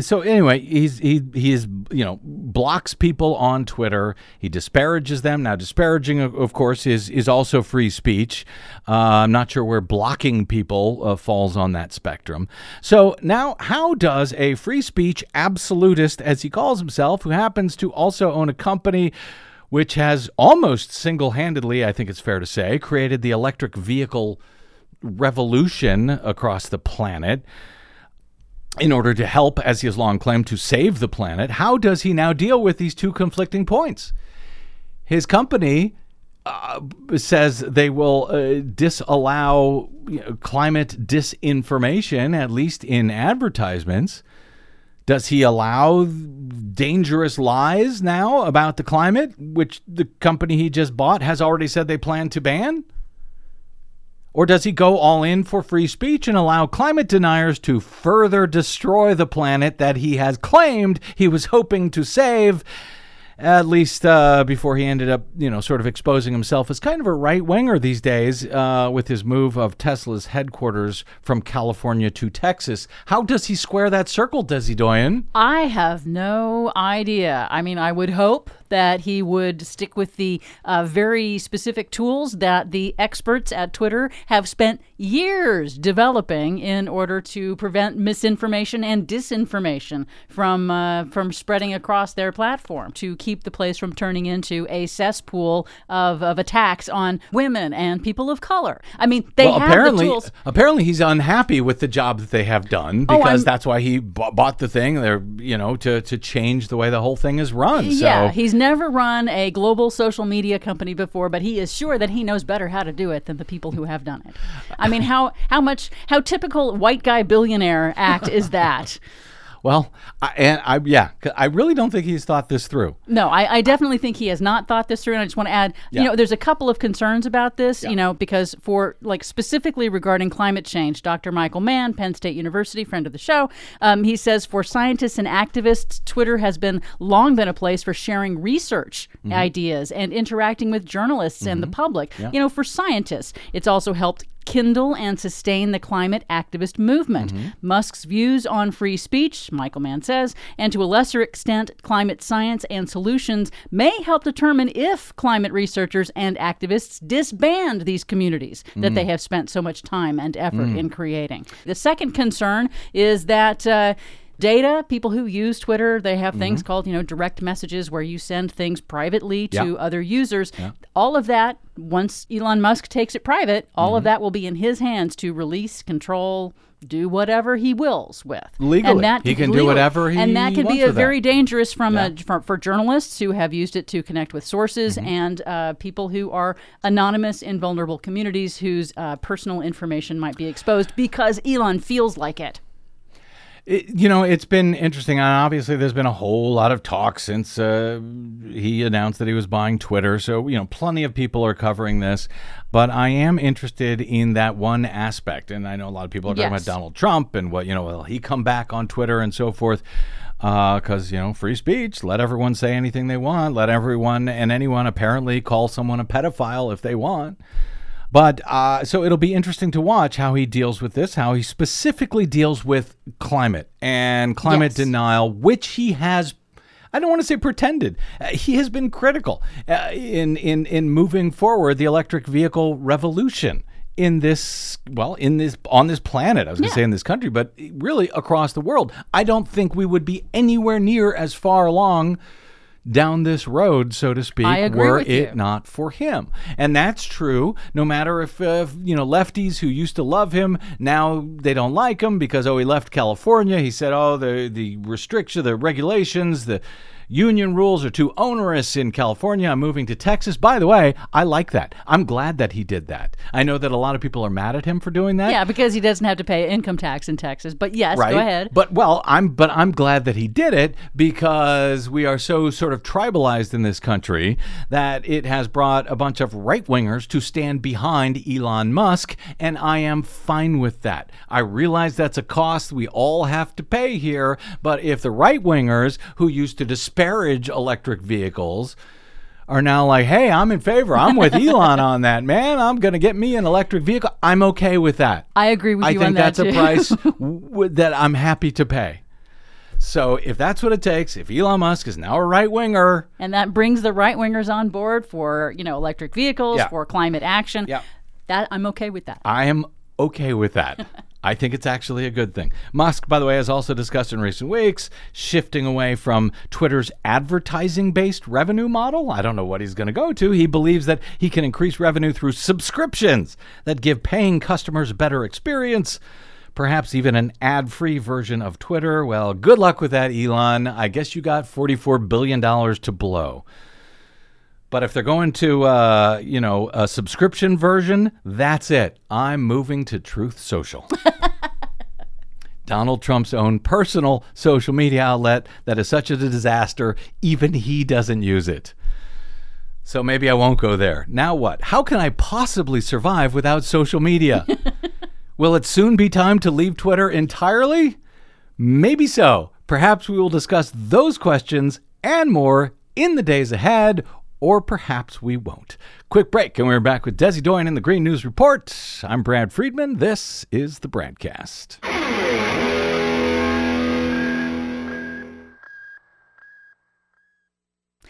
so anyway, he's he he is you know blocks people on Twitter. He disparages them. Now, disparaging, of course, is is also free speech. Uh, I'm not sure where blocking people uh, falls on that spectrum. So now, how does a free speech absolutist, as he calls himself, who happens to also own a company? Which has almost single handedly, I think it's fair to say, created the electric vehicle revolution across the planet in order to help, as he has long claimed, to save the planet, how does he now deal with these two conflicting points? His company uh, says they will uh, disallow you know, climate disinformation, at least in advertisements. Does he allow dangerous lies now about the climate, which the company he just bought has already said they plan to ban? Or does he go all in for free speech and allow climate deniers to further destroy the planet that he has claimed he was hoping to save? At least uh, before he ended up, you know, sort of exposing himself as kind of a right winger these days uh, with his move of Tesla's headquarters from California to Texas. How does he square that circle, Desi Doyen? I have no idea. I mean, I would hope that he would stick with the uh, very specific tools that the experts at Twitter have spent years developing in order to prevent misinformation and disinformation from uh, from spreading across their platform to keep the place from turning into a cesspool of, of attacks on women and people of color. I mean, they well, have apparently, the tools. apparently he's unhappy with the job that they have done Oh, because I'm- that's why he b- bought the thing. They're, you know, to to change the way the whole thing is run. Yeah, so he's never run a global social media company before, but he is sure that he knows better how to do it than the people who have done it. I mean, how how much how typical white guy billionaire act is that? well, I, and I yeah, I really don't think he's thought this through. No, I, I definitely think he has not thought this through, and I just want to add, Yeah. you know, there's a couple of concerns about this, you know, because for like specifically regarding climate change, Dr. Michael Mann, Penn State University, friend of the show, um, he says for scientists and activists, Twitter has been long been a place for sharing research ideas and interacting with journalists and the public. You know, for scientists, it's also helped kindle and sustain the climate activist movement. Mm-hmm. Musk's views on free speech, Michael Mann says, and to a lesser extent, climate science and solutions may help determine if climate researchers and activists disband these communities that they mm. have spent so much time and effort mm. in creating. The second concern is that. Uh, Data, people who use Twitter, they have things called, you know, direct messages where you send things privately to Yeah. other users. All of that, once Elon Musk takes it private, all Mm-hmm. of that will be in his hands to release, control, do whatever he wills with. Legally. and that He can do whatever he wants and that can be a with that. very dangerous from Yeah. a for, for journalists who have used it to connect with sources Mm-hmm. and uh, people who are anonymous in vulnerable communities whose uh, personal information might be exposed because Elon feels like it. It, you know, it's been interesting. And obviously, there's been a whole lot of talk since uh, he announced that he was buying Twitter. So, you know, plenty of people are covering this. But I am interested in that one aspect. And I know a lot of people are talking Yes. about Donald Trump and what, you know, will he come back on Twitter and so forth? Because, you know, free speech, let everyone say anything they want. Let everyone and anyone apparently call someone a pedophile if they want. But uh, so it'll be interesting to watch how he deals with this, how he specifically deals with climate and climate Yes. denial, which he has. I don't want to say pretended. Uh, he has been critical uh, in in in moving forward the electric vehicle revolution in this well in this on this planet. I was going to Yeah. say in this country, but really across the world. I don't think we would be anywhere near as far along down this road, so to speak, were it you. not for him. And that's true no matter if, uh, you know, lefties who used to love him, now they don't like him because, oh, he left California. He said, oh, the, the restriction, the regulations, the union rules are too onerous in California. I'm moving to Texas. By the way, I like that. I'm glad that he did that. I know that a lot of people are mad at him for doing that. Yeah, because he doesn't have to pay income tax in Texas. But yes, Right. go ahead. But well, I'm but I'm glad that he did it because we are so sort of tribalized in this country that it has brought a bunch of right wingers to stand behind Elon Musk, and I am fine with that. I realize that's a cost we all have to pay here, but if the right wingers who used to disparage electric vehicles are now like, hey, I'm in favor. I'm with Elon on that, man. I'm going to get me an electric vehicle. I'm okay with that. I agree with I you on that I think that's a price w- that I'm happy to pay. So if that's what it takes, if Elon Musk is now a right winger, and that brings the right wingers on board for you know electric vehicles, Yeah. for climate action. Yeah. That I'm okay with that. I am okay with that. I think it's actually a good thing. Musk, by the way, has also discussed in recent weeks shifting away from Twitter's advertising based revenue model. I don't know what he's going to go to. He believes that he can increase revenue through subscriptions that give paying customers a better experience. Perhaps even an ad free version of Twitter. Well, good luck with that, Elon. I guess you got $44 billion to blow. But if they're going to, uh, you know, a subscription version, that's it. I'm moving to Truth Social. Donald Trump's own personal social media outlet that is such a disaster, even he doesn't use it. So maybe I won't go there. Now what? How can I possibly survive without social media? will it soon be time to leave Twitter entirely? Maybe so. Perhaps we will discuss those questions and more in the days ahead, or perhaps we won't. Quick break, and we're back with Desi Doyen in the Green News Report. I'm Brad Friedman. This is the Bradcast.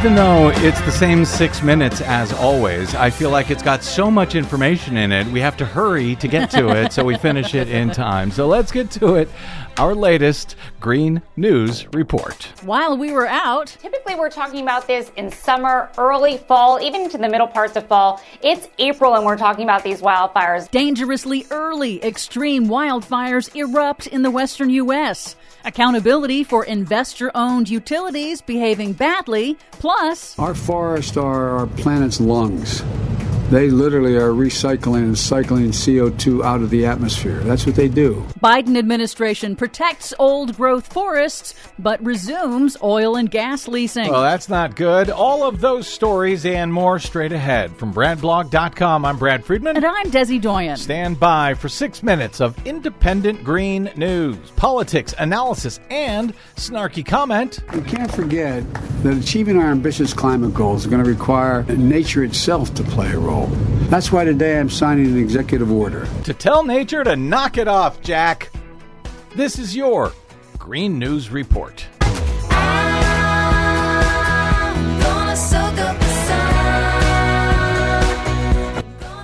Even though it's the same six minutes as always, I feel like it's got so much information in it. We have to hurry to get to it so we finish it in time. So let's get to it. Our latest Green News Report. While we were out, Typically, we're talking about this in summer, early fall, even to the middle parts of fall. It's April, and we're talking about these wildfires. dangerously early extreme wildfires erupt in the western U.S. Accountability for investor owned utilities behaving badly, plus Our forests are our planet's lungs. They literally are recycling and cycling CO2 out of the atmosphere. That's what they do. Biden administration protects old growth forests but resumes oil and gas leasing. Well, that's not good. All of those stories and more straight ahead. From BradBlog.com, I'm Brad Friedman. and I'm Desi Doyen. Stand by for six minutes of independent green news, politics, analysis, and snarky comment. We can't forget that achieving our ambitious climate goals is going to require nature itself to play a role. That's why today I'm signing an executive order. To tell nature to knock it off, Jack. This is your Green News Report.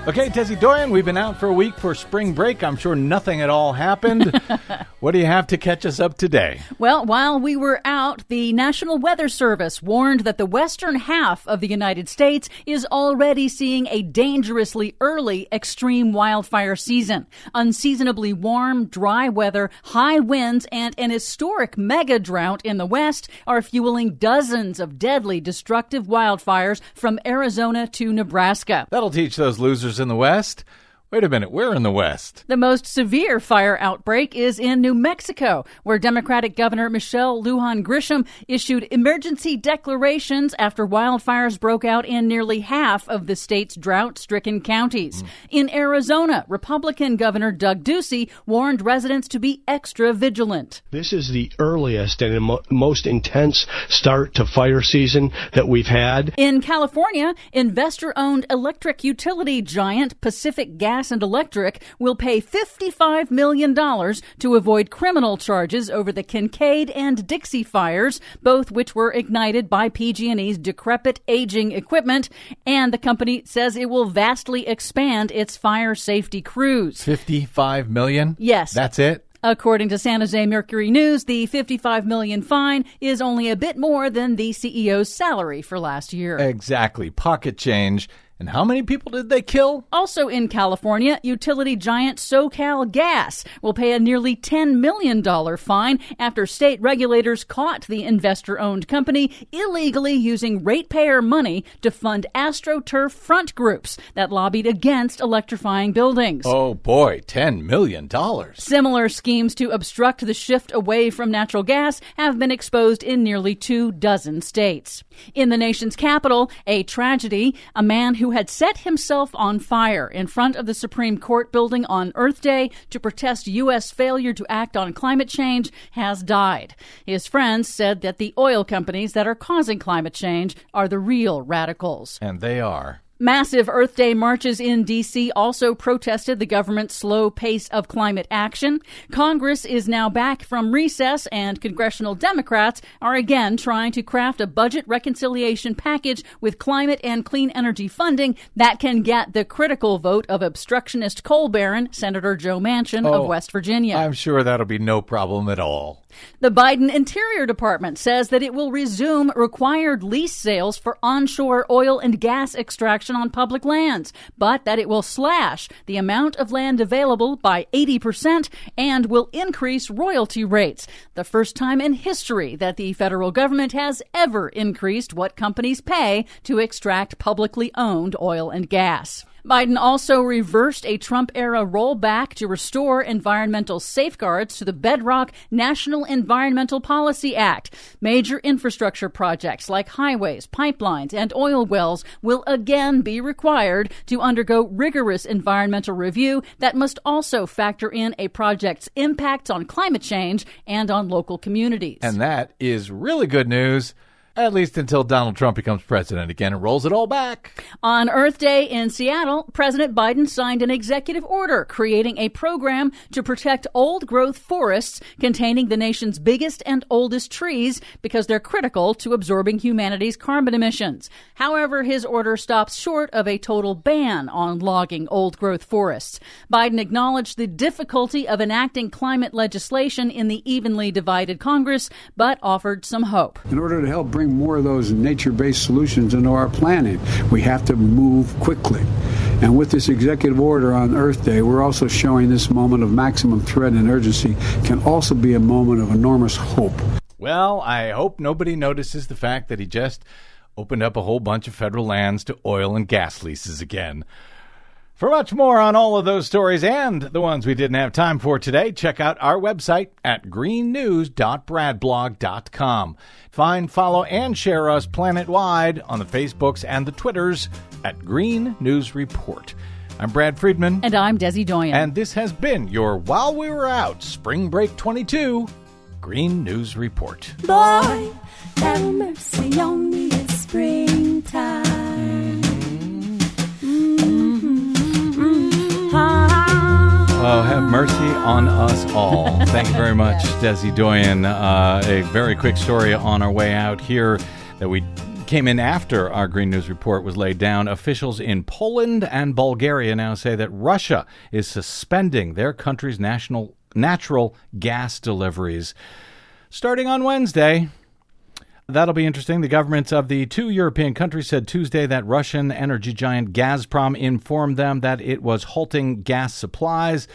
Okay, Desi Doyen, we've been out for a week for spring break. I'm sure nothing at all happened. what do you have to catch us up today? Well, while we were out, the National Weather Service warned that the western half of the United States is already seeing a dangerously early extreme wildfire season. Unseasonably warm, dry weather, high winds, and an historic mega drought in the west are fueling dozens of deadly destructive wildfires from Arizona to Nebraska. That'll teach those losers in the West. Wait a minute, we're in the West. The most severe fire outbreak is in New Mexico, where Democratic Governor Michelle Lujan Grisham issued emergency declarations after wildfires broke out in nearly half of the state's drought stricken counties. Hmm. In Arizona, Republican Governor Doug Ducey warned residents to be extra vigilant. This is the earliest and mo- most intense start to fire season that we've had. In California, investor owned electric utility giant Pacific Gas and Electric will pay $55 million to avoid criminal charges over the Kincade and Dixie fires, both which were ignited by PG&E's decrepit aging equipment, and the company says it will vastly expand its fire safety crews. 55 million? Yes. That's it? According to San Jose Mercury News, the 55 million fine is only a bit more than the CEO's salary for last year. Exactly. Pocket change. And how many people did they kill? Also in California, utility giant SoCal Gas will pay a nearly $10 million fine after state regulators caught the investor owned company illegally using ratepayer money to fund AstroTurf front groups that lobbied against electrifying buildings. Oh boy, $10 million. Similar schemes to obstruct the shift away from natural gas have been exposed in nearly two dozen states. In the nation's capital, a tragedy, a man who had set himself on fire in front of the Supreme Court building on Earth Day to protest U.S. failure to act on climate change has died. His friends said that the oil companies that are causing climate change are the real radicals. And they are. Massive Earth Day marches in D.C. also protested the government's slow pace of climate action. Congress is now back from recess, and congressional Democrats are again trying to craft a budget reconciliation package with climate and clean energy funding that can get the critical vote of obstructionist coal baron Senator Joe Manchin Oh, of West Virginia. I'm sure that'll be no problem at all. The Biden Interior Department says that it will resume required lease sales for onshore oil and gas extraction on public lands, but that it will slash the amount of land available by 80% and will increase royalty rates. The first time in history that the federal government has ever increased what companies pay to extract publicly owned oil and gas. Biden also reversed a Trump era rollback to restore environmental safeguards to the bedrock National Environmental Policy Act. Major infrastructure projects like highways, pipelines, and oil wells will again be required to undergo rigorous environmental review that must also factor in a project's impacts on climate change and on local communities. And that is really good news, at least until Donald Trump becomes president again and rolls it all back. On Earth Day in Seattle, President Biden signed an executive order creating a program to protect old growth forests containing the nation's biggest and oldest trees because they're critical to absorbing humanity's carbon emissions. However, his order stops short of a total ban on logging old growth forests. Biden acknowledged the difficulty of enacting climate legislation in the evenly divided Congress, but offered some hope. In order to help bring more of those nature based solutions into our planet. we have to move quickly. And with this executive order on Earth Day, we're also showing this moment of maximum threat and urgency can also be a moment of enormous hope. Well, I hope nobody notices the fact that he just opened up a whole bunch of federal lands to oil and gas leases again. For much more on all of those stories and the ones we didn't have time for today, check out our website at greennews.bradblog.com. Find, follow, and share us planet-wide on the Facebooks and the Twitters at Green News Report. I'm Brad Friedman. And I'm Desi Doyen. And this has been your While We Were Out Spring Break 22 Green News Report. Boy, have mercy on me, it's springtime. Oh, have mercy on us all. Thank you very much, Desi Doyen. Uh, a very quick story on our way out here that we came in after our Green News report was laid down. Officials in Poland and Bulgaria now say that Russia is suspending their country's national natural gas deliveries starting on Wednesday. That'll be interesting. The governments of the two European countries said Tuesday that Russian energy giant Gazprom informed them that it was halting gas supplies.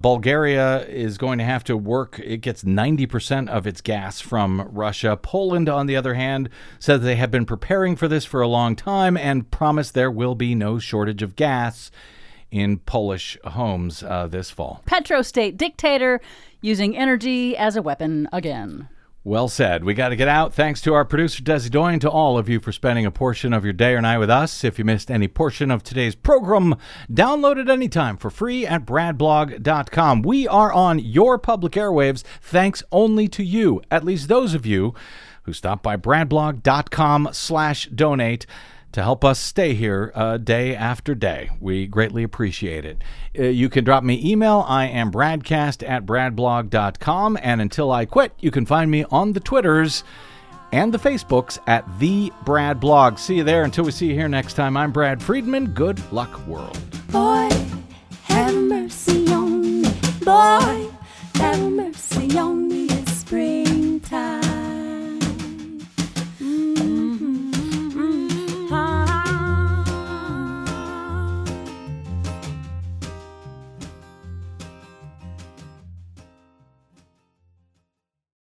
Bulgaria is going to have to work, it gets 90% of its gas from Russia. Poland, on the other hand, said they have been preparing for this for a long time and promised there will be no shortage of gas in Polish homes uh, this fall. Petrostate dictator using energy as a weapon again. Well said. We got to get out. Thanks to our producer, Desi Doyen, to all of you for spending a portion of your day or night with us. If you missed any portion of today's program, download it anytime for free at bradblog.com. We are on your public airwaves thanks only to you, at least those of you who stop by bradblog.com slash donate to help us stay here uh, day after day. We greatly appreciate it. Uh, you can drop me email. I am bradcast at bradblog.com. And until I quit, you can find me on the Twitters and the Facebooks at The Brad Blog. See you there. Until we see you here next time, I'm Brad Friedman. Good luck, world. Boy, have mercy on me. Boy,